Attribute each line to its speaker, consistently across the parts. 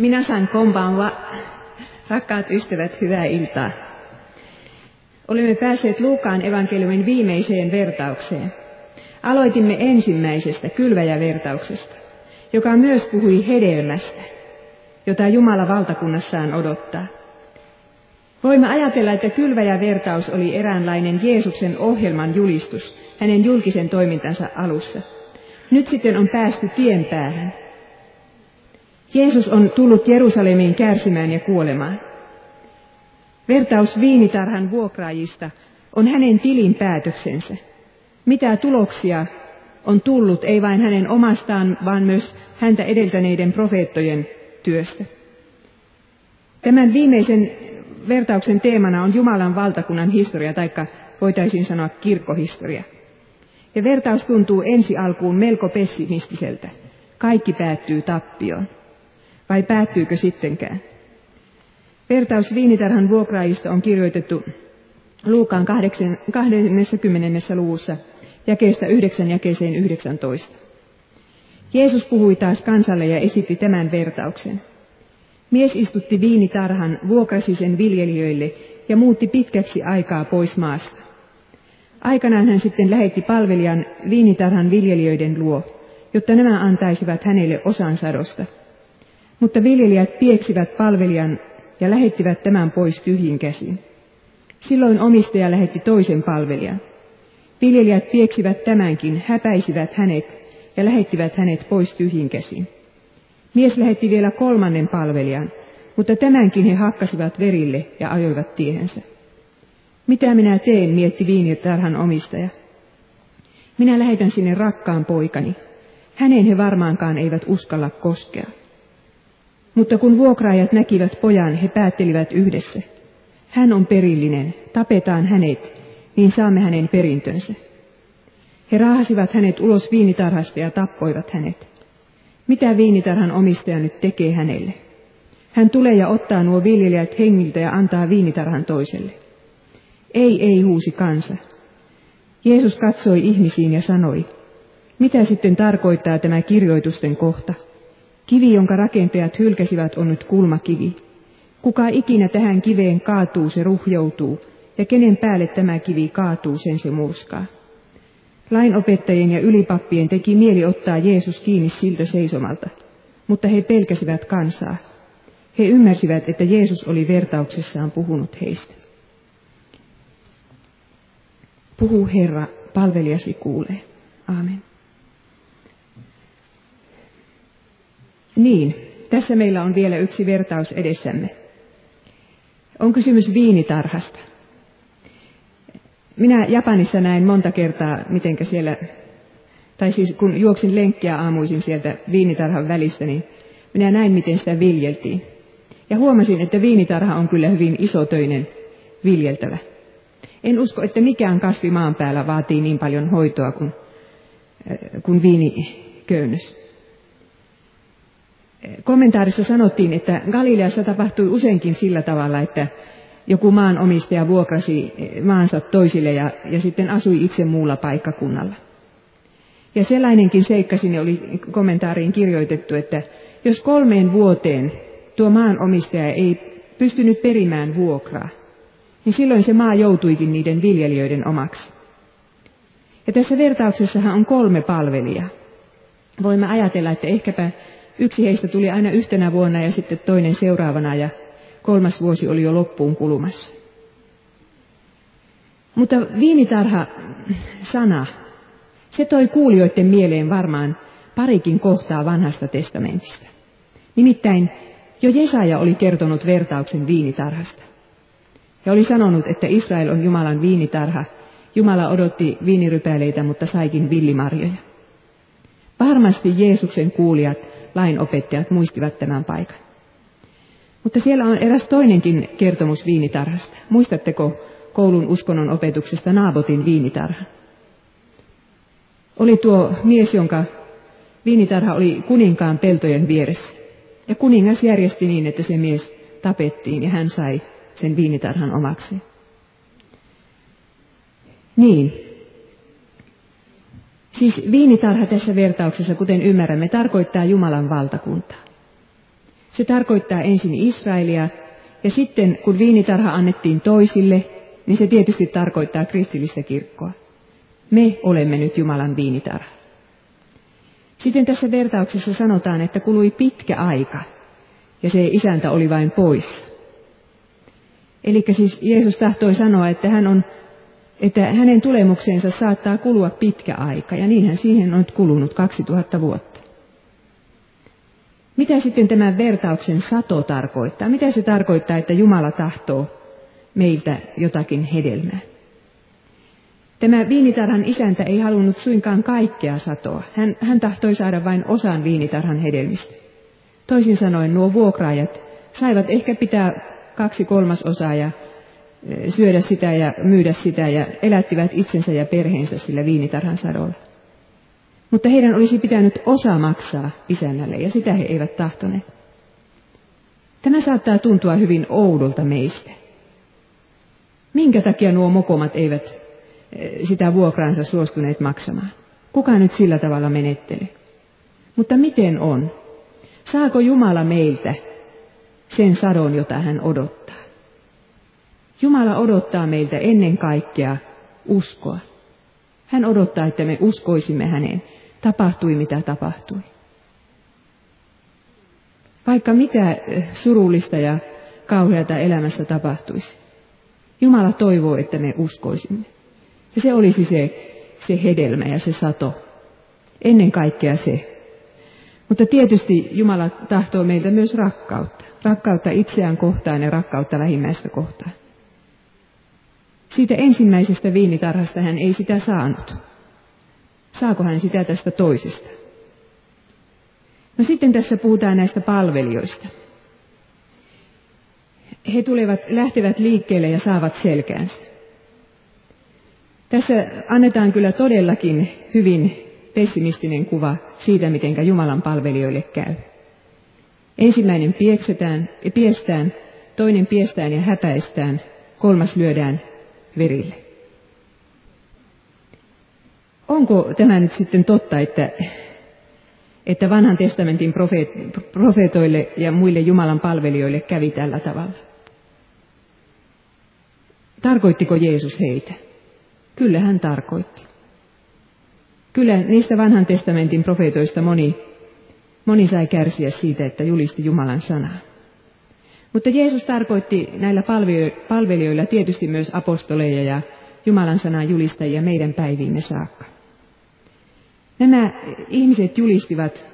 Speaker 1: Minä sain kombaanva. Rakkaat ystävät, hyvää iltaa. Olemme päässeet Luukaan evankeliumin viimeiseen vertaukseen. Aloitimme ensimmäisestä kylväjävertauksesta, joka myös puhui hedelmästä, jota Jumala valtakunnassaan odottaa. Voimme ajatella, että kylväjävertaus oli eräänlainen Jeesuksen ohjelman julistus hänen julkisen toimintansa alussa. Nyt sitten on päästy tien päähän. Jeesus on tullut Jerusalemiin kärsimään ja kuolemaan. Vertaus viinitarhan vuokraajista on hänen tilinpäätöksensä. Mitä tuloksia on tullut ei vain hänen omastaan, vaan myös häntä edeltäneiden profeettojen työstä. Tämän viimeisen vertauksen teemana on Jumalan valtakunnan historia, taikka voitaisiin sanoa kirkkohistoria. Ja vertaus tuntuu ensi alkuun melko pessimistiseltä. Kaikki päättyy tappioon. Vai päättyykö sittenkään? Vertaus viinitarhan vuokraajista on kirjoitettu Luukaan 20. luvussa jakeesta 9 jakeeseen 19. Jeesus puhui taas kansalle ja esitti tämän vertauksen. Mies istutti viinitarhan, vuokrasi sen viljelijöille ja muutti pitkäksi aikaa pois maasta. Aikanaan hän sitten lähetti palvelijan viinitarhan viljelijöiden luo, jotta nämä antaisivat hänelle osan sadosta. Mutta viljelijät pieksivät palvelijan ja lähettivät tämän pois tyhjin käsin. Silloin omistaja lähetti toisen palvelijan. Viljelijät pieksivät tämänkin, häpäisivät hänet ja lähettivät hänet pois tyhjin käsin. Mies lähetti vielä kolmannen palvelijan, mutta tämänkin he hakkasivat verille ja ajoivat tiehensä. Mitä minä teen, mietti viinitarhan omistaja. Minä lähetän sinne rakkaan poikani. Hänen he varmaankaan eivät uskalla koskea. Mutta kun vuokraajat näkivät pojan, he päättelivät yhdessä. Hän on perillinen, tapetaan hänet, niin saamme hänen perintönsä. He raahasivat hänet ulos viinitarhasta ja tappoivat hänet. Mitä viinitarhan omistaja nyt tekee hänelle? Hän tulee ja ottaa nuo viljelijät hengiltä ja antaa viinitarhan toiselle. Ei, ei, huusi kansa. Jeesus katsoi ihmisiin ja sanoi, mitä sitten tarkoittaa tämä kirjoitusten kohta? Kivi, jonka rakentajat hylkäsivät, on nyt kulmakivi. Kuka ikinä tähän kiveen kaatuu, se ruhjoutuu, ja kenen päälle tämä kivi kaatuu, sen se murskaa. Lainopettajien ja ylipappien teki mieli ottaa Jeesus kiinni siltä seisomalta, mutta he pelkäsivät kansaa. He ymmärsivät, että Jeesus oli vertauksessaan puhunut heistä. Puhu Herra, palvelijasi kuulee. Aamen. Niin, tässä meillä on vielä yksi vertaus edessämme. On kysymys viinitarhasta. Minä Japanissa näin monta kertaa, miten siellä, tai siis kun juoksin lenkkiä aamuisin sieltä viinitarhan välistä, niin minä näin, miten sitä viljeltiin. Ja huomasin, että viinitarha on kyllä hyvin isotöinen viljeltävä. En usko, että mikään kasvi maan päällä vaatii niin paljon hoitoa kuin, äh, kuin viiniköynnös. Kommentaarissa sanottiin, että Galileassa tapahtui useinkin sillä tavalla, että joku maanomistaja vuokrasi maansa toisille ja, ja sitten asui itse muulla paikkakunnalla. Ja sellainenkin seikka sinne oli kommentaariin kirjoitettu, että jos kolmeen vuoteen tuo maanomistaja ei pystynyt perimään vuokraa, niin silloin se maa joutuikin niiden viljelijöiden omaksi. Ja tässä vertauksessahan on kolme palvelijaa. Voimme ajatella, että ehkäpä yksi heistä tuli aina yhtenä vuonna ja sitten toinen seuraavana ja kolmas vuosi oli jo loppuun kulumassa. Mutta viinitarha-sana, se toi kuulijoiden mieleen varmaan parikin kohtaa vanhasta testamentista. Nimittäin jo Jesaja oli kertonut vertauksen viinitarhasta. Ja oli sanonut, että Israel on Jumalan viinitarha. Jumala odotti viinirypäleitä, mutta saikin villimarjoja. Varmasti Jeesuksen kuulijat, lainopettajat muistivat tämän paikan. Mutta siellä on eräs toinenkin kertomus viinitarhasta. Muistatteko koulun uskonnon opetuksesta Naabotin viinitarhan? Oli tuo mies, jonka viinitarha oli kuninkaan peltojen vieressä. Ja kuningas järjesti niin, että se mies tapettiin ja hän sai sen viinitarhan omaksi. Niin. Siis viinitarha tässä vertauksessa, kuten ymmärrämme, tarkoittaa Jumalan valtakuntaa. Se tarkoittaa ensin Israelia, ja sitten kun viinitarha annettiin toisille, niin se tietysti tarkoittaa kristillistä kirkkoa. Me olemme nyt Jumalan viinitarha. Sitten tässä vertauksessa sanotaan, että kului pitkä aika, ja se isäntä oli vain pois. Eli siis Jeesus tahtoi sanoa, että hän on että hänen tulemukseensa saattaa kulua pitkä aika, ja niinhän siihen on kulunut 2000 vuotta. Mitä sitten tämän vertauksen sato tarkoittaa? Mitä se tarkoittaa, että Jumala tahtoo meiltä jotakin hedelmää? Tämä viinitarhan isäntä ei halunnut suinkaan kaikkea satoa. Hän, hän tahtoi saada vain osan viinitarhan hedelmistä. Toisin sanoen nuo vuokraajat saivat ehkä pitää kaksi kolmasosaa ja syödä sitä ja myydä sitä ja elättivät itsensä ja perheensä sillä viinitarhan sadolla. Mutta heidän olisi pitänyt osa maksaa isännälle ja sitä he eivät tahtoneet. Tämä saattaa tuntua hyvin oudolta meistä. Minkä takia nuo mokomat eivät sitä vuokraansa suostuneet maksamaan? Kuka nyt sillä tavalla menettelee? Mutta miten on? Saako Jumala meiltä sen sadon, jota hän odottaa? Jumala odottaa meiltä ennen kaikkea uskoa. Hän odottaa, että me uskoisimme häneen, tapahtui mitä tapahtui. Vaikka mitä eh, surullista ja kauheata elämässä tapahtuisi, Jumala toivoo, että me uskoisimme. Ja se olisi se, se hedelmä ja se sato. Ennen kaikkea se. Mutta tietysti Jumala tahtoo meiltä myös rakkautta. Rakkautta itseään kohtaan ja rakkautta lähimmäistä kohtaan. Siitä ensimmäisestä viinitarhasta hän ei sitä saanut. Saako hän sitä tästä toisesta? No sitten tässä puhutaan näistä palvelijoista. He tulevat, lähtevät liikkeelle ja saavat selkäänsä. Tässä annetaan kyllä todellakin hyvin pessimistinen kuva siitä, miten Jumalan palvelijoille käy. Ensimmäinen pieksetään piestään, toinen piestään ja häpäistään, kolmas lyödään verille. Onko tämä nyt sitten totta, että, että vanhan testamentin profeet, profeetoille ja muille Jumalan palvelijoille kävi tällä tavalla? Tarkoittiko Jeesus heitä? Kyllä hän tarkoitti. Kyllä niistä vanhan testamentin profeetoista moni, moni sai kärsiä siitä, että julisti Jumalan sanaa. Mutta Jeesus tarkoitti näillä palvelijoilla tietysti myös apostoleja ja Jumalan sanan julistajia meidän päiviimme saakka. Nämä ihmiset julistivat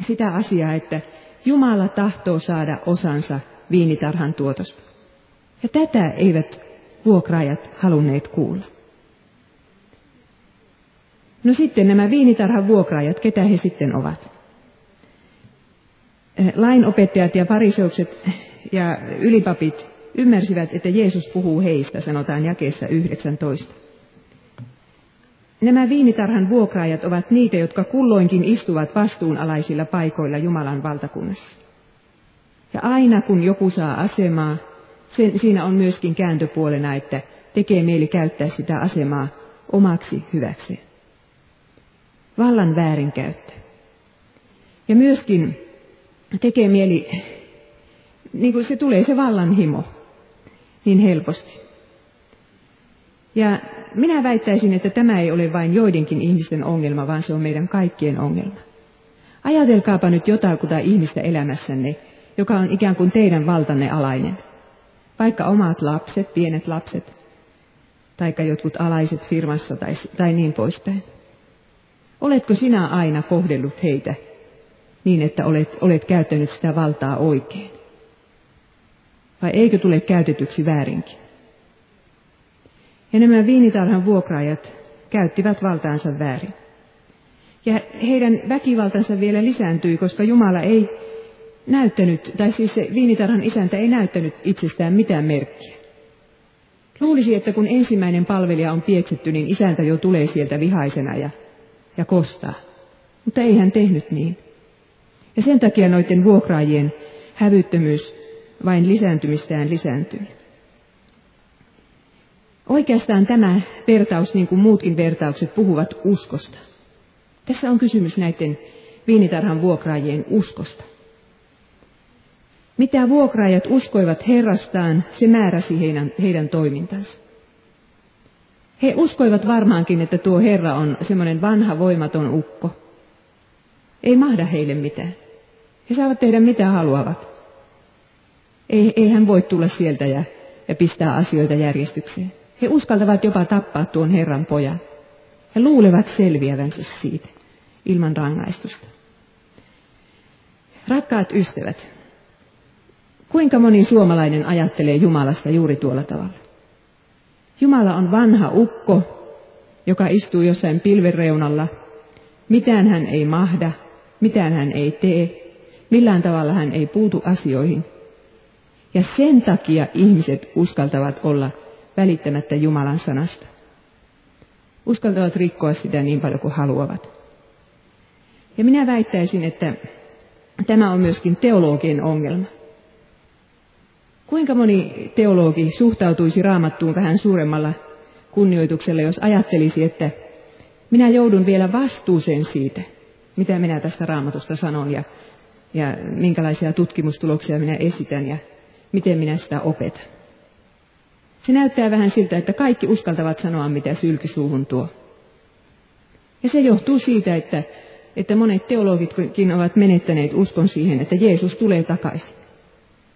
Speaker 1: sitä asiaa, että Jumala tahtoo saada osansa viinitarhan tuotosta. Ja tätä eivät vuokraajat halunneet kuulla. No sitten nämä viinitarhan vuokraajat, ketä he sitten ovat? Lainopettajat ja fariseukset ja ylipapit ymmärsivät, että Jeesus puhuu heistä, sanotaan jakeessa 19. Nämä viinitarhan vuokraajat ovat niitä, jotka kulloinkin istuvat vastuunalaisilla paikoilla Jumalan valtakunnassa. Ja aina kun joku saa asemaa, sen, siinä on myöskin kääntöpuolena, että tekee mieli käyttää sitä asemaa omaksi hyväkseen. Vallan väärinkäyttö. Ja myöskin tekee mieli, niin kuin se tulee se vallanhimo niin helposti. Ja minä väittäisin, että tämä ei ole vain joidenkin ihmisten ongelma, vaan se on meidän kaikkien ongelma. Ajatelkaapa nyt jotakuta ihmistä elämässänne, joka on ikään kuin teidän valtanne alainen. Vaikka omat lapset, pienet lapset, tai jotkut alaiset firmassa tai, tai niin poispäin. Oletko sinä aina kohdellut heitä niin, että olet, olet käyttänyt sitä valtaa oikein? Vai eikö tule käytetyksi väärinkin? Ja nämä viinitarhan vuokraajat käyttivät valtaansa väärin. Ja heidän väkivaltansa vielä lisääntyi, koska Jumala ei näyttänyt, tai siis se viinitarhan isäntä ei näyttänyt itsestään mitään merkkiä. Luulisi, että kun ensimmäinen palvelija on pieksetty, niin isäntä jo tulee sieltä vihaisena ja, ja kostaa. Mutta ei hän tehnyt niin. Ja sen takia noiden vuokraajien hävyttömyys vain lisääntymistään lisääntyi. Oikeastaan tämä vertaus, niin kuin muutkin vertaukset, puhuvat uskosta. Tässä on kysymys näiden viinitarhan vuokraajien uskosta. Mitä vuokraajat uskoivat Herrastaan, se määräsi heidän, heidän toimintansa. He uskoivat varmaankin, että tuo Herra on semmoinen vanha voimaton ukko. Ei mahda heille mitään. He saavat tehdä mitä haluavat. Ei, ei hän voi tulla sieltä ja, ja pistää asioita järjestykseen. He uskaltavat jopa tappaa tuon Herran pojan. He luulevat selviävänsä siitä ilman rangaistusta. Rakkaat ystävät, kuinka moni suomalainen ajattelee Jumalasta juuri tuolla tavalla? Jumala on vanha ukko, joka istuu jossain pilvereunalla. Mitään hän ei mahda, mitään hän ei tee, millään tavalla hän ei puutu asioihin. Ja sen takia ihmiset uskaltavat olla välittämättä Jumalan sanasta. Uskaltavat rikkoa sitä niin paljon kuin haluavat. Ja minä väittäisin, että tämä on myöskin teologien ongelma. Kuinka moni teologi suhtautuisi raamattuun vähän suuremmalla kunnioituksella, jos ajattelisi, että minä joudun vielä vastuuseen siitä, mitä minä tästä raamatusta sanon ja, ja minkälaisia tutkimustuloksia minä esitän ja miten minä sitä opetan. Se näyttää vähän siltä, että kaikki uskaltavat sanoa, mitä sylki suuhun tuo. Ja se johtuu siitä, että, että monet teologitkin ovat menettäneet uskon siihen, että Jeesus tulee takaisin.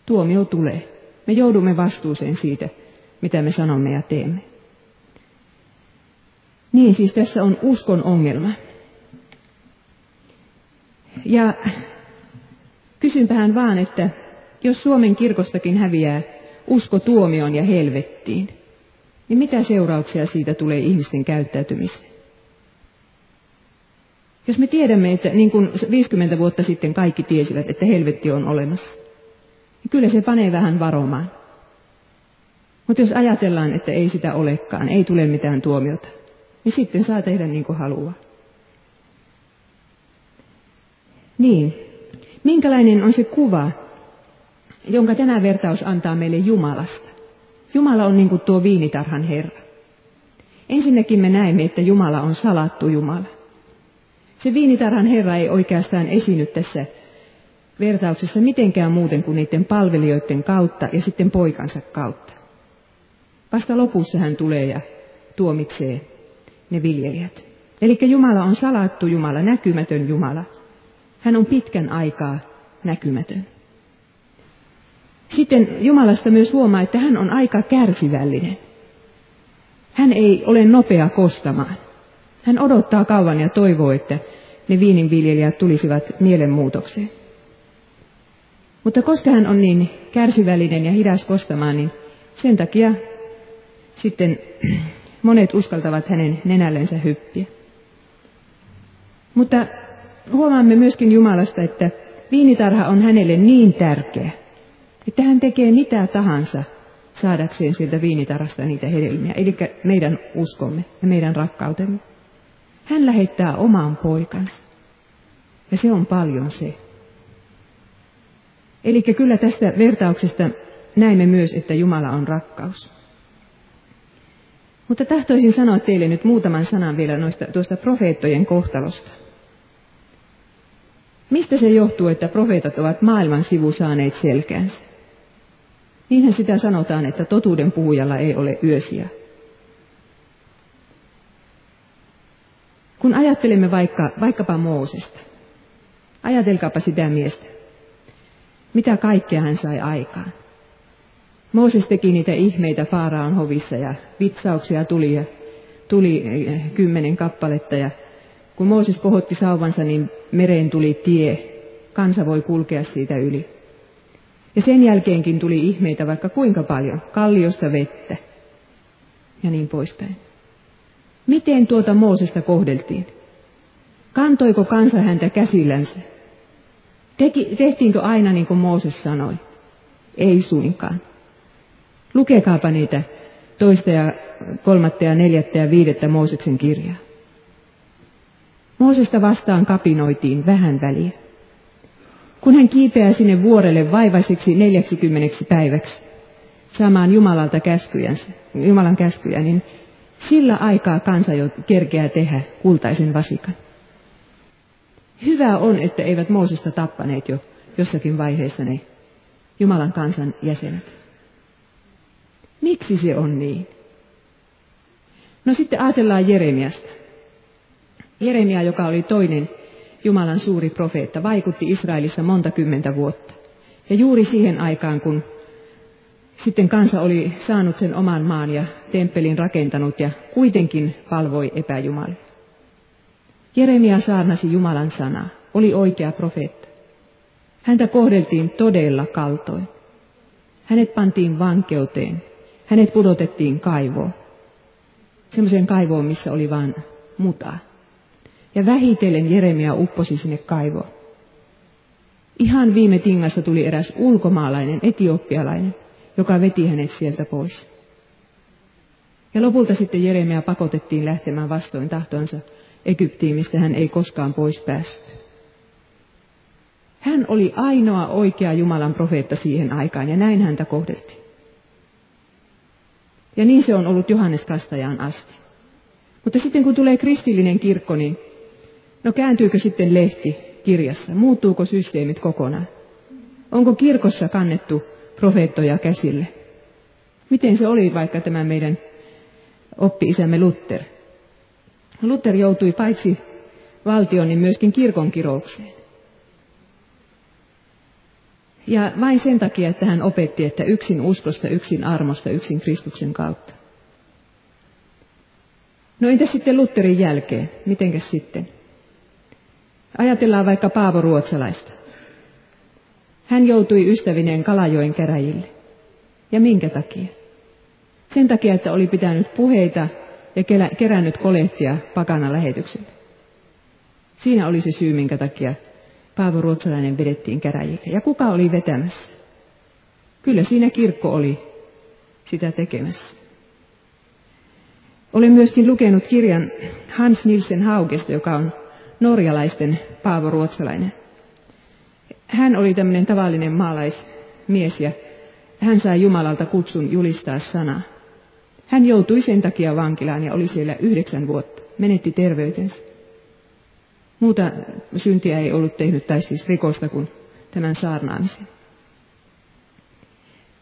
Speaker 1: Tuomio tulee. Me joudumme vastuuseen siitä, mitä me sanomme ja teemme. Niin, siis tässä on uskon ongelma. Ja kysynpähän vaan, että jos Suomen kirkostakin häviää usko tuomioon ja helvettiin, niin mitä seurauksia siitä tulee ihmisten käyttäytymiseen? Jos me tiedämme, että niin kuin 50 vuotta sitten kaikki tiesivät, että helvetti on olemassa, niin kyllä se panee vähän varomaan. Mutta jos ajatellaan, että ei sitä olekaan, ei tule mitään tuomiota, niin sitten saa tehdä niin kuin haluaa. Niin, minkälainen on se kuva, jonka tämä vertaus antaa meille Jumalasta? Jumala on niin kuin tuo viinitarhan Herra. Ensinnäkin me näemme, että Jumala on salattu Jumala. Se viinitarhan Herra ei oikeastaan esiinny tässä vertauksessa mitenkään muuten kuin niiden palvelijoiden kautta ja sitten poikansa kautta. Vasta lopussa hän tulee ja tuomitsee ne viljelijät. Eli Jumala on salattu Jumala, näkymätön Jumala. Hän on pitkän aikaa näkymätön. Sitten Jumalasta myös huomaa, että hän on aika kärsivällinen. Hän ei ole nopea kostamaan. Hän odottaa kauan ja toivoo, että ne viininviljelijät tulisivat mielenmuutokseen. Mutta koska hän on niin kärsivällinen ja hidas kostamaan, niin sen takia sitten monet uskaltavat hänen nenällensä hyppiä. Mutta huomaamme myöskin Jumalasta, että viinitarha on hänelle niin tärkeä, että hän tekee mitä tahansa saadakseen sieltä viinitarhasta niitä hedelmiä, eli meidän uskomme ja meidän rakkautemme. Hän lähettää omaan poikansa. Ja se on paljon se. Eli kyllä tästä vertauksesta näemme myös, että Jumala on rakkaus. Mutta tahtoisin sanoa teille nyt muutaman sanan vielä noista, tuosta profeettojen kohtalosta. Mistä se johtuu, että profeetat ovat maailman sivu saaneet selkäänsä? Niinhän sitä sanotaan, että totuuden puhujalla ei ole yösiä. Kun ajattelemme vaikka, vaikkapa Moosesta, ajatelkaapa sitä miestä. Mitä kaikkea hän sai aikaan? Mooses teki niitä ihmeitä Faaraan hovissa ja vitsauksia tuli ja tuli eh, kymmenen kappaletta ja kun Mooses kohotti sauvansa, niin mereen tuli tie. Kansa voi kulkea siitä yli. Ja sen jälkeenkin tuli ihmeitä vaikka kuinka paljon, kalliosta vettä ja niin poispäin. Miten tuota Moosesta kohdeltiin? Kantoiko kansa häntä käsillänsä? Teki, tehtiinkö aina niin kuin Mooses sanoi? Ei suinkaan. Lukekaapa niitä toista ja kolmatta ja neljättä ja viidettä Mooseksen kirjaa. Moosesta vastaan kapinoitiin vähän väliä. Kun hän kiipeää sinne vuorelle vaivaiseksi neljäksikymmeneksi päiväksi saamaan Jumalalta käskyjänsä, Jumalan käskyjä, niin sillä aikaa kansa jo kerkeää tehdä kultaisen vasikan. Hyvä on, että eivät Moosesta tappaneet jo jossakin vaiheessa ne Jumalan kansan jäsenet. Miksi se on niin? No sitten ajatellaan Jeremiasta. Jeremia, joka oli toinen Jumalan suuri profeetta, vaikutti Israelissa monta kymmentä vuotta. Ja juuri siihen aikaan, kun sitten kansa oli saanut sen oman maan ja temppelin rakentanut ja kuitenkin palvoi epäjumalia. Jeremia saarnasi Jumalan sanaa, oli oikea profeetta. Häntä kohdeltiin todella kaltoin. Hänet pantiin vankeuteen, hänet pudotettiin kaivoon. Semmoiseen kaivoon, missä oli vain mutaa. Ja vähitellen Jeremia upposi sinne kaivoon. Ihan viime tingassa tuli eräs ulkomaalainen, etioppialainen, joka veti hänet sieltä pois. Ja lopulta sitten Jeremia pakotettiin lähtemään vastoin tahtonsa Egyptiin, mistä hän ei koskaan pois päässyt. Hän oli ainoa oikea Jumalan profeetta siihen aikaan, ja näin häntä kohdeltiin. Ja niin se on ollut Johannes Kastajaan asti. Mutta sitten kun tulee kristillinen kirkko, niin no kääntyykö sitten lehti kirjassa? Muuttuuko systeemit kokonaan? Onko kirkossa kannettu profeettoja käsille? Miten se oli vaikka tämä meidän oppi-isämme Luther? Luther joutui paitsi valtion, niin myöskin kirkon kiroukseen. Ja vain sen takia, että hän opetti, että yksin uskosta, yksin armosta, yksin Kristuksen kautta. No entä sitten Lutherin jälkeen? Mitenkäs sitten? Ajatellaan vaikka Paavo Ruotsalaista. Hän joutui ystävineen Kalajoen käräjille. Ja minkä takia? Sen takia, että oli pitänyt puheita ja kerännyt kolehtia pakana lähetykselle. Siinä oli se syy, minkä takia Paavo Ruotsalainen vedettiin käräjille. Ja kuka oli vetämässä? Kyllä siinä kirkko oli sitä tekemässä. Olen myöskin lukenut kirjan Hans Nielsen Haugesta, joka on norjalaisten Paavo Ruotsalainen. Hän oli tämmöinen tavallinen maalaismies ja hän sai Jumalalta kutsun julistaa sanaa. Hän joutui sen takia vankilaan ja oli siellä yhdeksän vuotta. Menetti terveytensä. Muuta syntiä ei ollut tehnyt, tai siis rikosta kuin tämän saarnaamisen.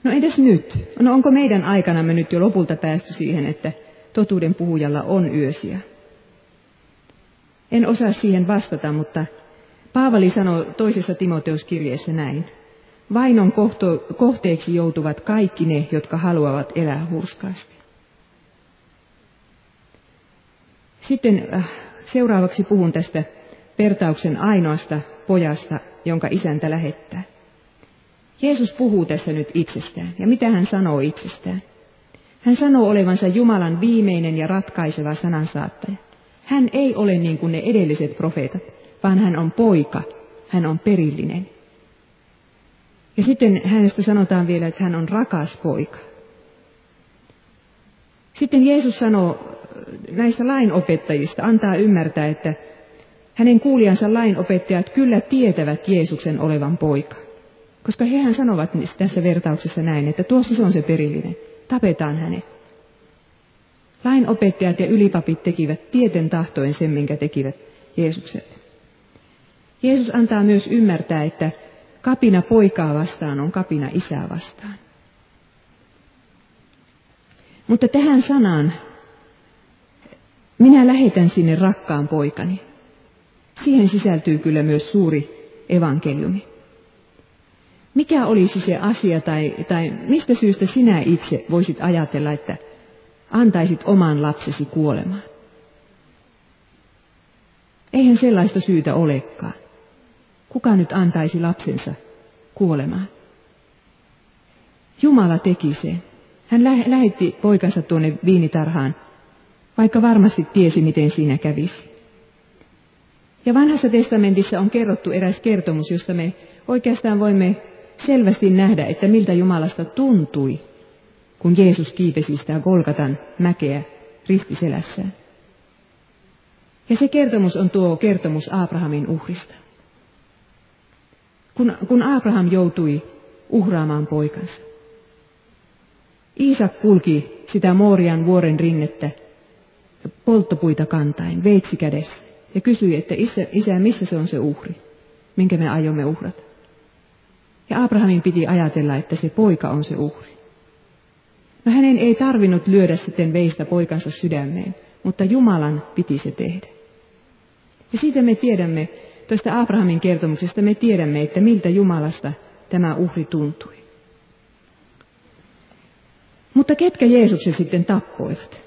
Speaker 1: No edes nyt? No onko meidän aikanamme nyt jo lopulta päästy siihen, että totuuden puhujalla on yösiä? En osaa siihen vastata, mutta Paavali sanoo toisessa Timoteuskirjeessä näin. Vainon kohteeksi joutuvat kaikki ne, jotka haluavat elää hurskaasti. Sitten äh, seuraavaksi puhun tästä vertauksen ainoasta pojasta, jonka isäntä lähettää. Jeesus puhuu tässä nyt itsestään. Ja mitä hän sanoo itsestään? Hän sanoo olevansa Jumalan viimeinen ja ratkaiseva sanansaattaja. Hän ei ole niin kuin ne edelliset profeetat, vaan hän on poika, hän on perillinen. Ja sitten hänestä sanotaan vielä, että hän on rakas poika. Sitten Jeesus sanoo näistä lainopettajista, antaa ymmärtää, että hänen kuulijansa lainopettajat kyllä tietävät Jeesuksen olevan poika. Koska hehän sanovat tässä vertauksessa näin, että tuossa se on se perillinen. Tapetaan hänet. Lainopettajat ja ylipapit tekivät tieten tahtoen sen, minkä tekivät Jeesukselle. Jeesus antaa myös ymmärtää, että kapina poikaa vastaan on kapina isää vastaan. Mutta tähän sanaan, minä lähetän sinne rakkaan poikani, Siihen sisältyy kyllä myös suuri evankeliumi. Mikä olisi se asia tai, tai mistä syystä sinä itse voisit ajatella, että antaisit oman lapsesi kuolemaan? Eihän sellaista syytä olekaan. Kuka nyt antaisi lapsensa kuolemaan? Jumala teki sen. Hän lähetti poikansa tuonne viinitarhaan, vaikka varmasti tiesi, miten siinä kävisi. Ja vanhassa testamentissa on kerrottu eräs kertomus, josta me oikeastaan voimme selvästi nähdä, että miltä Jumalasta tuntui, kun Jeesus kiipesi sitä Golgatan mäkeä ristiselässään. Ja se kertomus on tuo kertomus Abrahamin uhrista. Kun, kun Abraham joutui uhraamaan poikansa. Iisak kulki sitä Moorian vuoren rinnettä polttopuita kantain, veitsi kädessä ja kysyi, että isä, isä, missä se on se uhri, minkä me aiomme uhrata. Ja Abrahamin piti ajatella, että se poika on se uhri. No hänen ei tarvinnut lyödä sitten veistä poikansa sydämeen, mutta Jumalan piti se tehdä. Ja siitä me tiedämme, tuosta Abrahamin kertomuksesta me tiedämme, että miltä Jumalasta tämä uhri tuntui. Mutta ketkä Jeesuksen sitten tappoivat?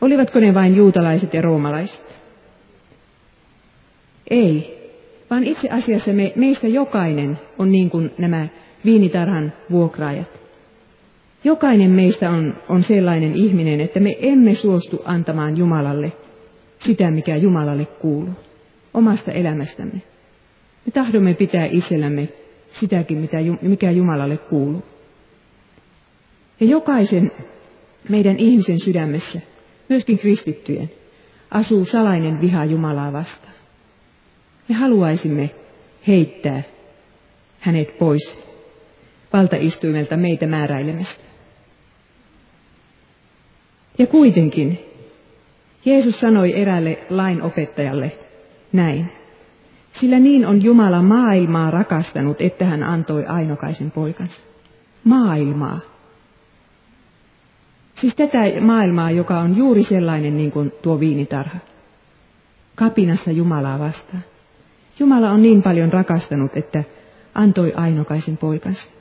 Speaker 1: Olivatko ne vain juutalaiset ja roomalaiset? Ei, vaan itse asiassa me, meistä jokainen on niin kuin nämä viinitarhan vuokraajat. Jokainen meistä on, on sellainen ihminen, että me emme suostu antamaan Jumalalle sitä, mikä Jumalalle kuuluu, omasta elämästämme. Me tahdomme pitää itsellämme sitäkin, mitä, mikä Jumalalle kuuluu. Ja jokaisen meidän ihmisen sydämessä, myöskin kristittyjen, asuu salainen viha Jumalaa vastaan. Me haluaisimme heittää hänet pois valtaistuimelta meitä määräilemästä. Ja kuitenkin Jeesus sanoi eräälle lainopettajalle näin. Sillä niin on Jumala maailmaa rakastanut, että hän antoi ainokaisen poikansa. Maailmaa. Siis tätä maailmaa, joka on juuri sellainen niin kuin tuo viinitarha. Kapinassa Jumalaa vastaan. Jumala on niin paljon rakastanut, että antoi ainokaisen poikansa.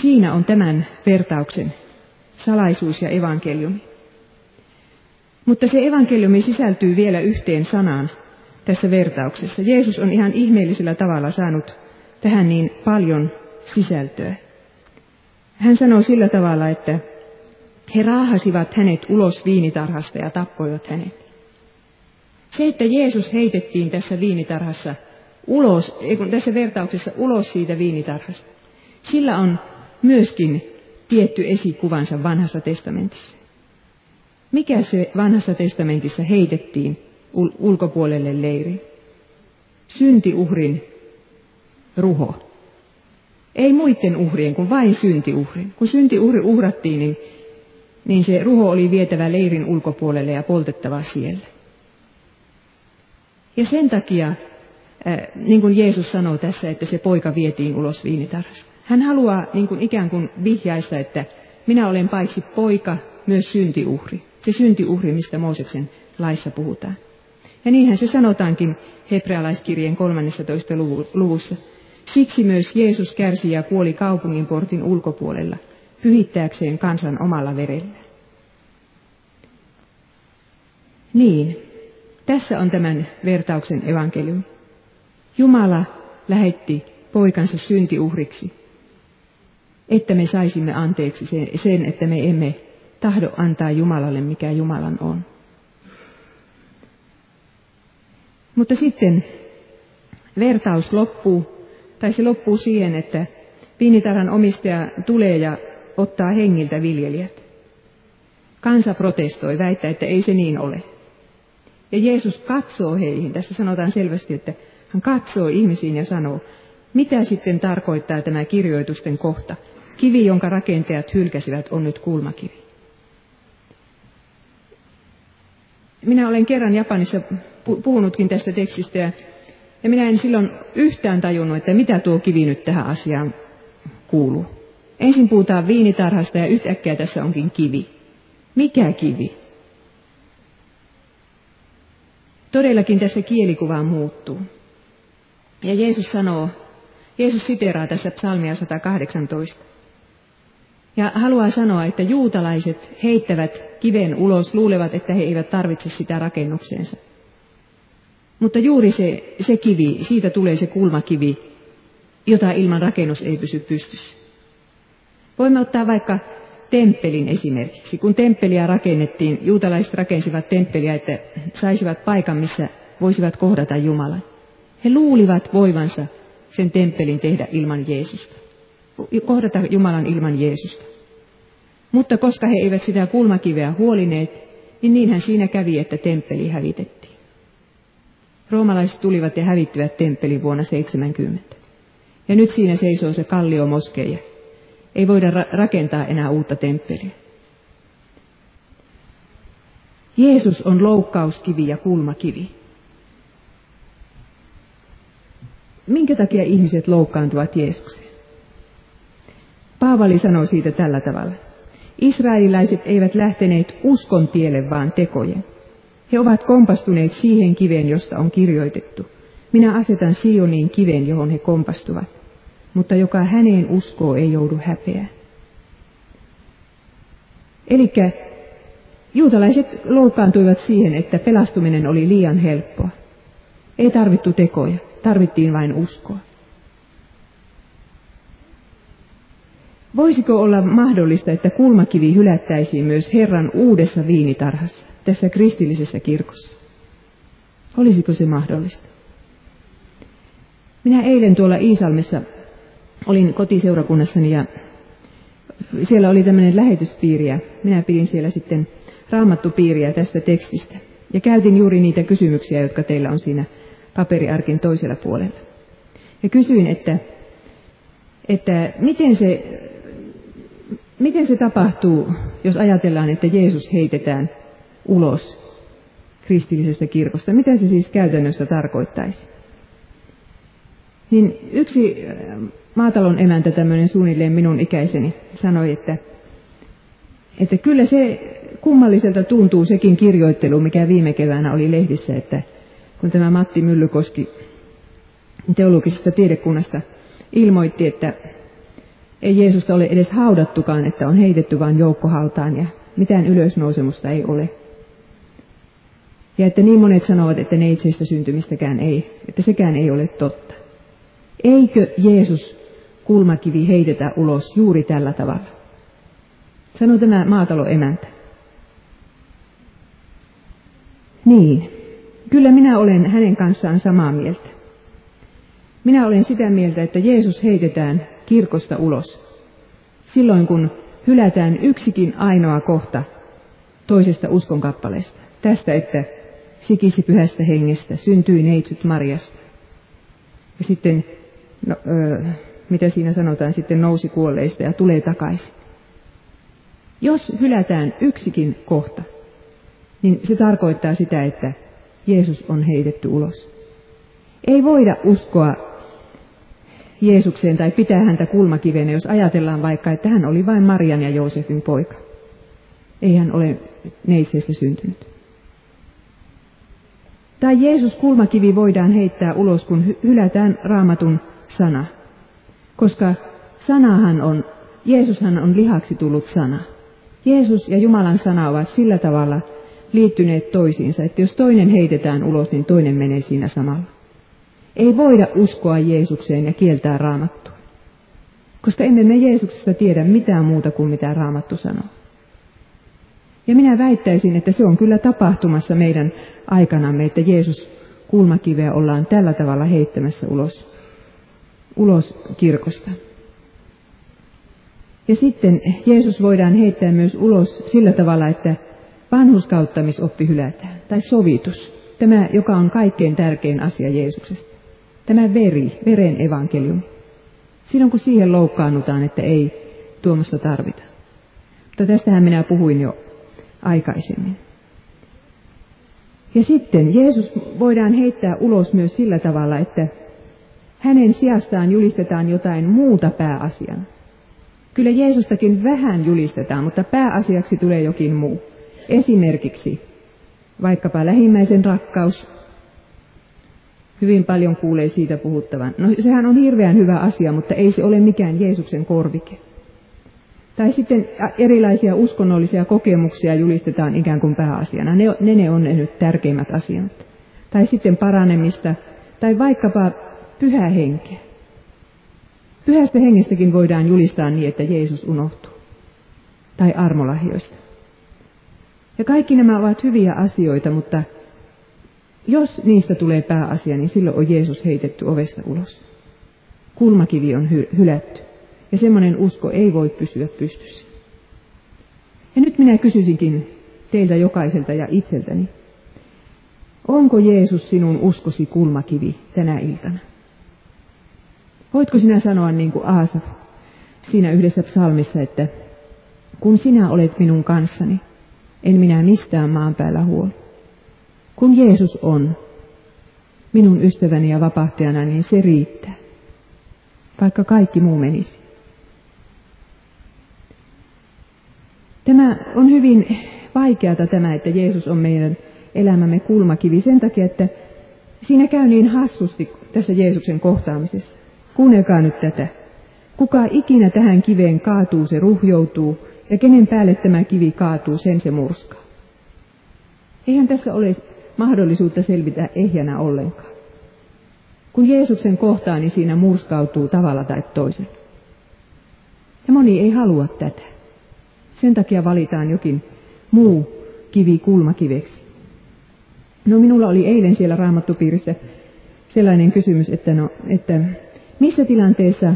Speaker 1: Siinä on tämän vertauksen salaisuus ja evankeliumi. Mutta se evankeliumi sisältyy vielä yhteen sanaan tässä vertauksessa. Jeesus on ihan ihmeellisellä tavalla saanut tähän niin paljon sisältöä. Hän sanoo sillä tavalla, että he raahasivat hänet ulos viinitarhasta ja tappoivat hänet. Se, että Jeesus heitettiin tässä viinitarhassa ulos, tässä vertauksessa ulos siitä viinitarhasta, sillä on myöskin tietty esikuvansa vanhassa testamentissa. Mikä se vanhassa testamentissa heitettiin ul- ulkopuolelle leiri? Syntiuhrin ruho. Ei muiden uhrien, kuin vain syntiuhrin. Kun syntiuhri uhrattiin, niin, niin se ruho oli vietävä leirin ulkopuolelle ja poltettava siellä. Ja sen takia, niin kuin Jeesus sanoo tässä, että se poika vietiin ulos viinitarhasta. Hän haluaa niin kuin ikään kuin vihjaista, että minä olen paitsi poika, myös syntiuhri. Se syntiuhri, mistä Mooseksen laissa puhutaan. Ja niinhän se sanotaankin hebrealaiskirjeen 13. luvussa. Siksi myös Jeesus kärsi ja kuoli kaupungin portin ulkopuolella, pyhittääkseen kansan omalla verellä. Niin, tässä on tämän vertauksen evankeliumi. Jumala lähetti poikansa syntiuhriksi, että me saisimme anteeksi sen, että me emme tahdo antaa Jumalalle, mikä Jumalan on. Mutta sitten vertaus loppuu, tai se loppuu siihen, että viinitarhan omistaja tulee ja ottaa hengiltä viljelijät. Kansa protestoi, väittää, että ei se niin ole. Ja Jeesus katsoo heihin. Tässä sanotaan selvästi, että hän katsoo ihmisiin ja sanoo, mitä sitten tarkoittaa tämä kirjoitusten kohta. Kivi, jonka rakentajat hylkäsivät, on nyt kulmakivi. Minä olen kerran Japanissa puhunutkin tästä tekstistä ja, ja minä en silloin yhtään tajunnut, että mitä tuo kivi nyt tähän asiaan kuuluu. Ensin puhutaan viinitarhasta ja yhtäkkiä tässä onkin kivi. Mikä kivi? Todellakin tässä kielikuva muuttuu. Ja Jeesus sanoo, Jeesus siteraa tässä psalmia 118. Ja haluaa sanoa, että juutalaiset heittävät kiven ulos, luulevat, että he eivät tarvitse sitä rakennukseensa. Mutta juuri se, se kivi, siitä tulee se kulmakivi, jota ilman rakennus ei pysy pystyssä. Voimme ottaa vaikka temppelin esimerkiksi. Kun temppeliä rakennettiin, juutalaiset rakensivat temppeliä, että saisivat paikan, missä voisivat kohdata Jumalan. He luulivat voivansa sen temppelin tehdä ilman Jeesusta. Kohdata Jumalan ilman Jeesusta. Mutta koska he eivät sitä kulmakiveä huolineet, niin niinhän siinä kävi, että temppeli hävitettiin. Roomalaiset tulivat ja hävittivät temppelin vuonna 70. Ja nyt siinä seisoo se kallio moskeija, ei voida ra- rakentaa enää uutta temppeliä. Jeesus on loukkauskivi ja kulmakivi. minkä takia ihmiset loukkaantuvat Jeesukseen? Paavali sanoo siitä tällä tavalla. Israelilaiset eivät lähteneet uskon tielle, vaan tekojen. He ovat kompastuneet siihen kiveen, josta on kirjoitettu. Minä asetan Sioniin kiven, johon he kompastuvat, mutta joka häneen uskoo ei joudu häpeään. Eli juutalaiset loukkaantuivat siihen, että pelastuminen oli liian helppoa. Ei tarvittu tekoja, tarvittiin vain uskoa. Voisiko olla mahdollista, että kulmakivi hylättäisiin myös Herran uudessa viinitarhassa, tässä kristillisessä kirkossa? Olisiko se mahdollista? Minä eilen tuolla Iisalmessa olin kotiseurakunnassani ja siellä oli tämmöinen lähetyspiiri ja minä pidin siellä sitten raamattupiiriä tästä tekstistä. Ja käytin juuri niitä kysymyksiä, jotka teillä on siinä paperiarkin toisella puolella. Ja kysyin, että, että miten, se, miten se tapahtuu, jos ajatellaan, että Jeesus heitetään ulos kristillisestä kirkosta. Mitä se siis käytännössä tarkoittaisi? Niin yksi äh, maatalon emäntä, tämmöinen suunnilleen minun ikäiseni, sanoi, että, että kyllä se kummalliselta tuntuu sekin kirjoittelu, mikä viime keväänä oli lehdissä, että kun tämä Matti Myllykoski teologisesta tiedekunnasta ilmoitti, että ei Jeesusta ole edes haudattukaan, että on heitetty vain joukkohaltaan ja mitään ylösnousemusta ei ole. Ja että niin monet sanovat, että neitseistä syntymistäkään ei, että sekään ei ole totta. Eikö Jeesus kulmakivi heitetä ulos juuri tällä tavalla? Sanoi tämä maataloemäntä. Niin, kyllä minä olen hänen kanssaan samaa mieltä. Minä olen sitä mieltä, että Jeesus heitetään kirkosta ulos. Silloin kun hylätään yksikin ainoa kohta toisesta uskonkappaleesta. Tästä, että sikisi pyhästä hengestä, syntyi neitsyt Marjasta. Ja sitten no, ö, mitä siinä sanotaan, sitten nousi kuolleista ja tulee takaisin. Jos hylätään yksikin kohta, niin se tarkoittaa sitä, että Jeesus on heitetty ulos. Ei voida uskoa Jeesukseen tai pitää häntä kulmakivenä, jos ajatellaan vaikka, että hän oli vain Marian ja Joosefin poika. Ei hän ole neitsestä syntynyt. Tai Jeesus kulmakivi voidaan heittää ulos, kun hylätään raamatun sana. Koska sanahan on, Jeesushan on lihaksi tullut sana. Jeesus ja Jumalan sana ovat sillä tavalla liittyneet toisiinsa, että jos toinen heitetään ulos, niin toinen menee siinä samalla. Ei voida uskoa Jeesukseen ja kieltää raamattua. Koska emme me Jeesuksesta tiedä mitään muuta kuin mitä raamattu sanoo. Ja minä väittäisin, että se on kyllä tapahtumassa meidän aikanamme, että Jeesus kulmakiveä ollaan tällä tavalla heittämässä ulos ulos kirkosta. Ja sitten Jeesus voidaan heittää myös ulos sillä tavalla, että vanhuskauttamisoppi hylätään, tai sovitus, tämä, joka on kaikkein tärkein asia Jeesuksesta. Tämä veri, veren evankeliumi. Silloin kun siihen loukkaannutaan, että ei tuomasta tarvita. Mutta tästähän minä puhuin jo aikaisemmin. Ja sitten Jeesus voidaan heittää ulos myös sillä tavalla, että hänen sijastaan julistetaan jotain muuta pääasiana. Kyllä Jeesustakin vähän julistetaan, mutta pääasiaksi tulee jokin muu. Esimerkiksi vaikkapa lähimmäisen rakkaus. Hyvin paljon kuulee siitä puhuttavan. No sehän on hirveän hyvä asia, mutta ei se ole mikään Jeesuksen korvike. Tai sitten erilaisia uskonnollisia kokemuksia julistetaan ikään kuin pääasiana. Ne, ne, ne on ne nyt tärkeimmät asiat. Tai sitten paranemista, tai vaikkapa pyhä henkeä. Pyhästä hengestäkin voidaan julistaa niin, että Jeesus unohtuu. Tai armolahjoista. Ja kaikki nämä ovat hyviä asioita, mutta jos niistä tulee pääasia, niin silloin on Jeesus heitetty ovesta ulos. Kulmakivi on hy- hylätty. Ja semmoinen usko ei voi pysyä pystyssä. Ja nyt minä kysyisinkin teiltä jokaiselta ja itseltäni, onko Jeesus sinun uskosi kulmakivi tänä iltana? Voitko sinä sanoa niin kuin Aasaf siinä yhdessä psalmissa, että kun sinä olet minun kanssani, en minä mistään maan päällä huoli. Kun Jeesus on, minun ystäväni ja vapahtajana, niin se riittää. Vaikka kaikki muu menisi. Tämä on hyvin vaikeata tämä, että Jeesus on meidän elämämme kulmakivi sen takia, että siinä käy niin hassusti tässä Jeesuksen kohtaamisessa. Kuunnelkaa nyt tätä. Kuka ikinä tähän kiveen kaatuu, se ruhjoutuu, ja kenen päälle tämä kivi kaatuu, sen se murskaa. Eihän tässä ole mahdollisuutta selvitä ehjänä ollenkaan. Kun Jeesuksen kohtaa, niin siinä murskautuu tavalla tai toisella. Ja moni ei halua tätä. Sen takia valitaan jokin muu kivi kulmakiveksi. No minulla oli eilen siellä raamattupiirissä sellainen kysymys, että, no, että missä tilanteessa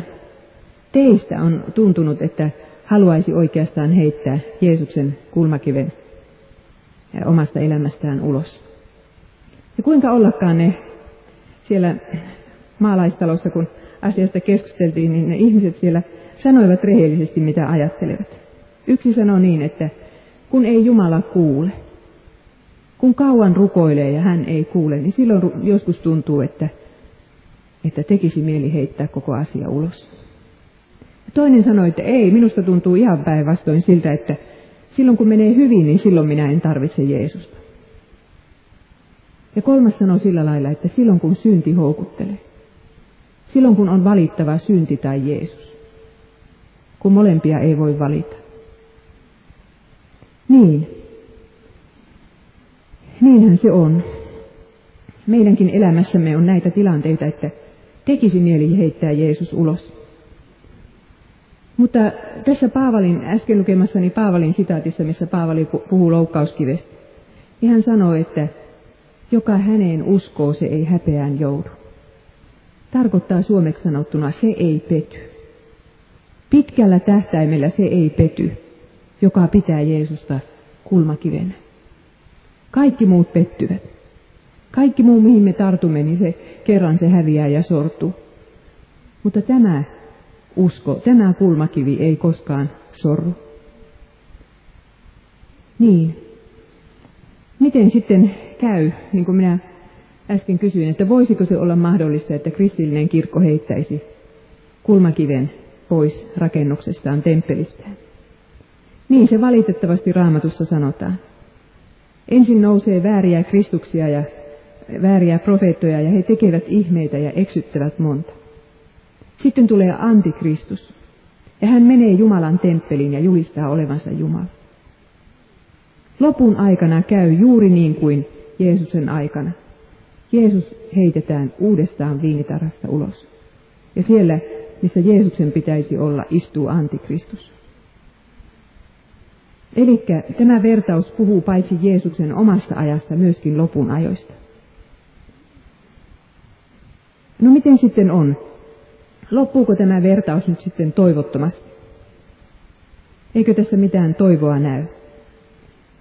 Speaker 1: teistä on tuntunut, että haluaisi oikeastaan heittää Jeesuksen kulmakiven omasta elämästään ulos. Kuinka ollakaan ne siellä maalaistalossa, kun asiasta keskusteltiin, niin ne ihmiset siellä sanoivat rehellisesti, mitä ajattelevat. Yksi sanoi niin, että kun ei Jumala kuule, kun kauan rukoilee ja hän ei kuule, niin silloin joskus tuntuu, että, että tekisi mieli heittää koko asia ulos. Toinen sanoi, että ei, minusta tuntuu ihan päinvastoin siltä, että silloin kun menee hyvin, niin silloin minä en tarvitse Jeesusta. Ja kolmas sanoi sillä lailla, että silloin kun synti houkuttelee, silloin kun on valittava synti tai Jeesus, kun molempia ei voi valita. Niin, niinhän se on. Meidänkin elämässämme on näitä tilanteita, että tekisi mieli heittää Jeesus ulos. Mutta tässä Paavalin, äsken lukemassani Paavalin sitaatissa, missä Paavali puhuu loukkauskivestä, niin hän sanoo, että joka häneen uskoo, se ei häpeään joudu. Tarkoittaa suomeksi sanottuna, se ei pety. Pitkällä tähtäimellä se ei pety, joka pitää Jeesusta kulmakivenä. Kaikki muut pettyvät. Kaikki muu, mihin me tartumme, niin se kerran se häviää ja sortuu. Mutta tämä usko, tämä kulmakivi ei koskaan sorru. Niin. Miten sitten käy, niin kuin minä äsken kysyin, että voisiko se olla mahdollista, että kristillinen kirkko heittäisi kulmakiven pois rakennuksestaan, temppelistään? Niin se valitettavasti raamatussa sanotaan. Ensin nousee vääriä kristuksia ja vääriä profeettoja ja he tekevät ihmeitä ja eksyttävät monta. Sitten tulee antikristus ja hän menee Jumalan temppeliin ja julistaa olevansa Jumala. Lopun aikana käy juuri niin kuin Jeesuksen aikana. Jeesus heitetään uudestaan viinitarhasta ulos. Ja siellä, missä Jeesuksen pitäisi olla, istuu antikristus. Eli tämä vertaus puhuu paitsi Jeesuksen omasta ajasta, myöskin lopun ajoista. No miten sitten on? Loppuuko tämä vertaus nyt sitten toivottomasti? Eikö tässä mitään toivoa näy?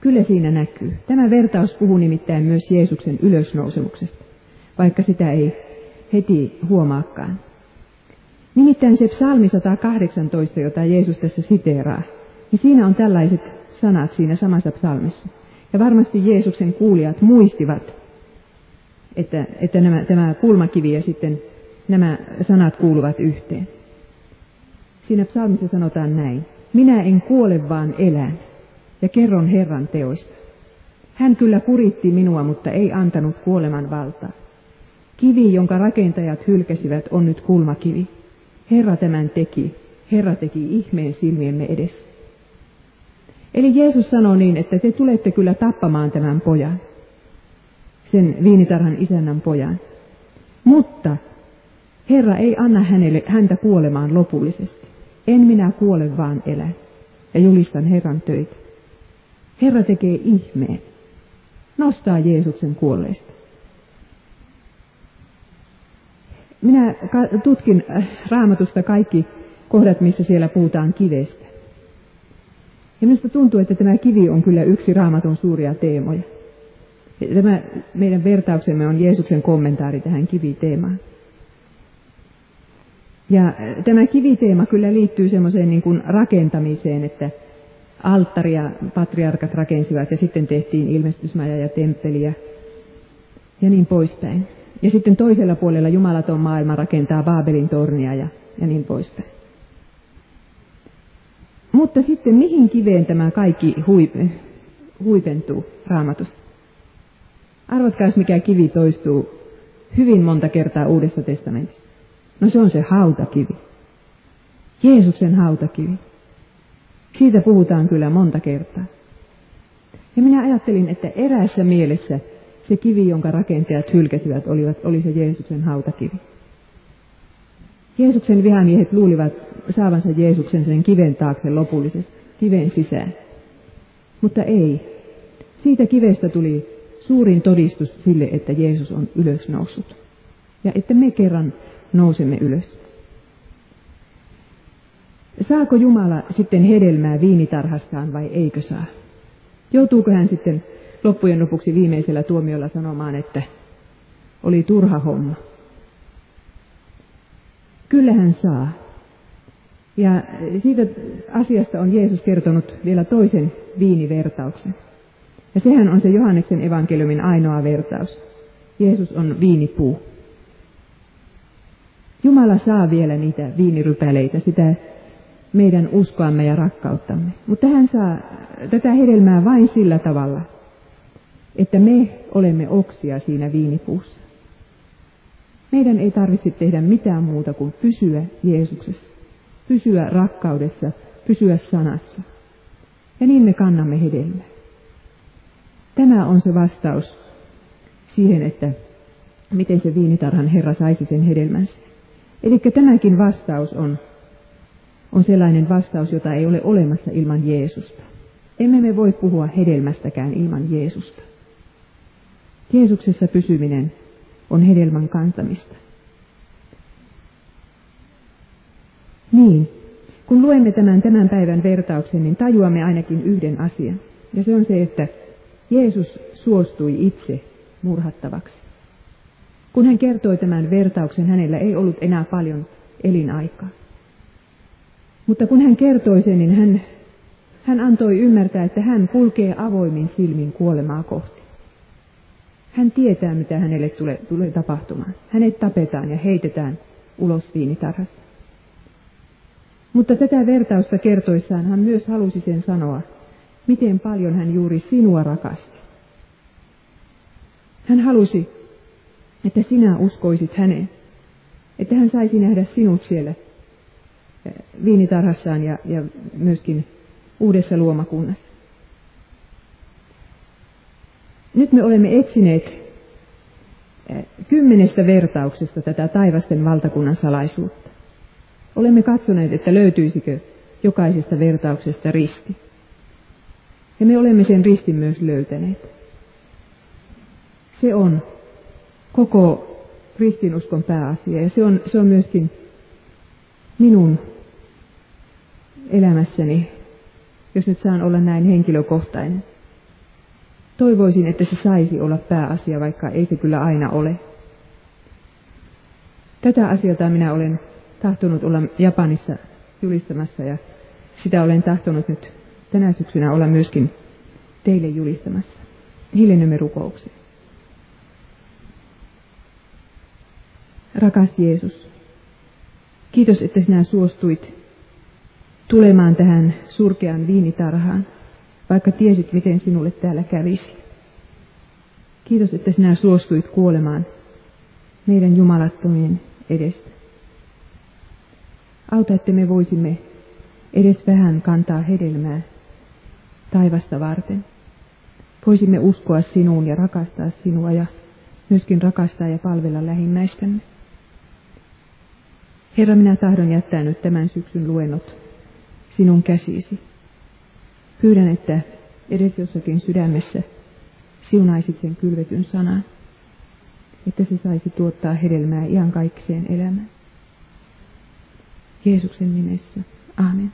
Speaker 1: Kyllä siinä näkyy. Tämä vertaus puhuu nimittäin myös Jeesuksen ylösnousemuksesta, vaikka sitä ei heti huomaakaan. Nimittäin se psalmi 118, jota Jeesus tässä siteeraa, niin siinä on tällaiset sanat siinä samassa psalmissa. Ja varmasti Jeesuksen kuulijat muistivat, että, että nämä, tämä kulmakivi ja sitten nämä sanat kuuluvat yhteen. Siinä psalmissa sanotaan näin. Minä en kuole vaan elän ja kerron Herran teoista. Hän kyllä kuritti minua, mutta ei antanut kuoleman valtaa. Kivi, jonka rakentajat hylkäsivät, on nyt kulmakivi. Herra tämän teki. Herra teki ihmeen silmiemme edessä. Eli Jeesus sanoo niin, että te tulette kyllä tappamaan tämän pojan, sen viinitarhan isännän pojan. Mutta Herra ei anna hänelle, häntä kuolemaan lopullisesti. En minä kuole, vaan elän. Ja julistan Herran töitä. Herra tekee ihmeen. Nostaa Jeesuksen kuolleista. Minä tutkin äh, raamatusta kaikki kohdat, missä siellä puhutaan kivestä. Ja minusta tuntuu, että tämä kivi on kyllä yksi raamatun suuria teemoja. Tämä meidän vertauksemme on Jeesuksen kommentaari tähän kiviteemaan. Ja äh, tämä kiviteema kyllä liittyy semmoiseen niin kuin rakentamiseen, että alttaria patriarkat rakensivat ja sitten tehtiin ilmestysmaja ja temppeli ja, niin poispäin. Ja sitten toisella puolella jumalaton maailma rakentaa Baabelin tornia ja, ja niin poispäin. Mutta sitten mihin kiveen tämä kaikki hui, huipentuu raamatussa? Arvatkaas mikä kivi toistuu hyvin monta kertaa Uudessa testamentissa. No se on se hautakivi. Jeesuksen hautakivi. Siitä puhutaan kyllä monta kertaa. Ja minä ajattelin, että eräässä mielessä se kivi, jonka rakentajat hylkäsivät, olivat, oli se Jeesuksen hautakivi. Jeesuksen vihamiehet luulivat saavansa Jeesuksen sen kiven taakse lopullisesti, kiven sisään. Mutta ei. Siitä kivestä tuli suurin todistus sille, että Jeesus on ylös noussut. Ja että me kerran nousemme ylös. Saako Jumala sitten hedelmää viinitarhastaan vai eikö saa? Joutuuko hän sitten loppujen lopuksi viimeisellä tuomiolla sanomaan, että oli turha homma? Kyllä hän saa. Ja siitä asiasta on Jeesus kertonut vielä toisen viinivertauksen. Ja sehän on se Johanneksen evankeliumin ainoa vertaus. Jeesus on viinipuu. Jumala saa vielä niitä viinirypäleitä, sitä meidän uskoamme ja rakkauttamme. Mutta hän saa tätä hedelmää vain sillä tavalla, että me olemme oksia siinä viinipuussa. Meidän ei tarvitse tehdä mitään muuta kuin pysyä Jeesuksessa, pysyä rakkaudessa, pysyä sanassa. Ja niin me kannamme hedelmää. Tämä on se vastaus siihen, että miten se viinitarhan Herra saisi sen hedelmänsä. Eli tämäkin vastaus on, on sellainen vastaus, jota ei ole olemassa ilman Jeesusta. Emme me voi puhua hedelmästäkään ilman Jeesusta. Jeesuksessa pysyminen on hedelmän kantamista. Niin, kun luemme tämän tämän päivän vertauksen, niin tajuamme ainakin yhden asian. Ja se on se, että Jeesus suostui itse murhattavaksi. Kun hän kertoi tämän vertauksen, hänellä ei ollut enää paljon elinaikaa. Mutta kun hän kertoi sen, niin hän, hän antoi ymmärtää, että hän kulkee avoimin silmin kuolemaa kohti. Hän tietää, mitä hänelle tulee, tulee tapahtumaan. Hänet tapetaan ja heitetään ulos viinitarhasta. Mutta tätä vertausta kertoissaan hän myös halusi sen sanoa, miten paljon hän juuri sinua rakasti. Hän halusi, että sinä uskoisit häneen, että hän saisi nähdä sinut siellä viinitarhassaan ja, ja myöskin uudessa luomakunnassa. Nyt me olemme etsineet eh, kymmenestä vertauksesta tätä taivasten valtakunnan salaisuutta. Olemme katsoneet, että löytyisikö jokaisesta vertauksesta risti. Ja me olemme sen ristin myös löytäneet. Se on koko kristinuskon pääasia ja se on, se on myöskin minun elämässäni, jos nyt saan olla näin henkilökohtainen. Toivoisin, että se saisi olla pääasia, vaikka ei se kyllä aina ole. Tätä asiaa minä olen tahtonut olla Japanissa julistamassa ja sitä olen tahtonut nyt tänä syksynä olla myöskin teille julistamassa. Hiljennymme rukoukseen. Rakas Jeesus, kiitos, että sinä suostuit tulemaan tähän surkeaan viinitarhaan, vaikka tiesit, miten sinulle täällä kävisi. Kiitos, että sinä suostuit kuolemaan meidän jumalattomien edestä. Auta, että me voisimme edes vähän kantaa hedelmää taivasta varten. Voisimme uskoa sinuun ja rakastaa sinua ja myöskin rakastaa ja palvella lähimmäistämme. Herra, minä tahdon jättää nyt tämän syksyn luennot sinun käsisi. Pyydän, että edes jossakin sydämessä siunaisit sen kylvetyn sanan, että se saisi tuottaa hedelmää kaikkeen elämään. Jeesuksen nimessä. Amen.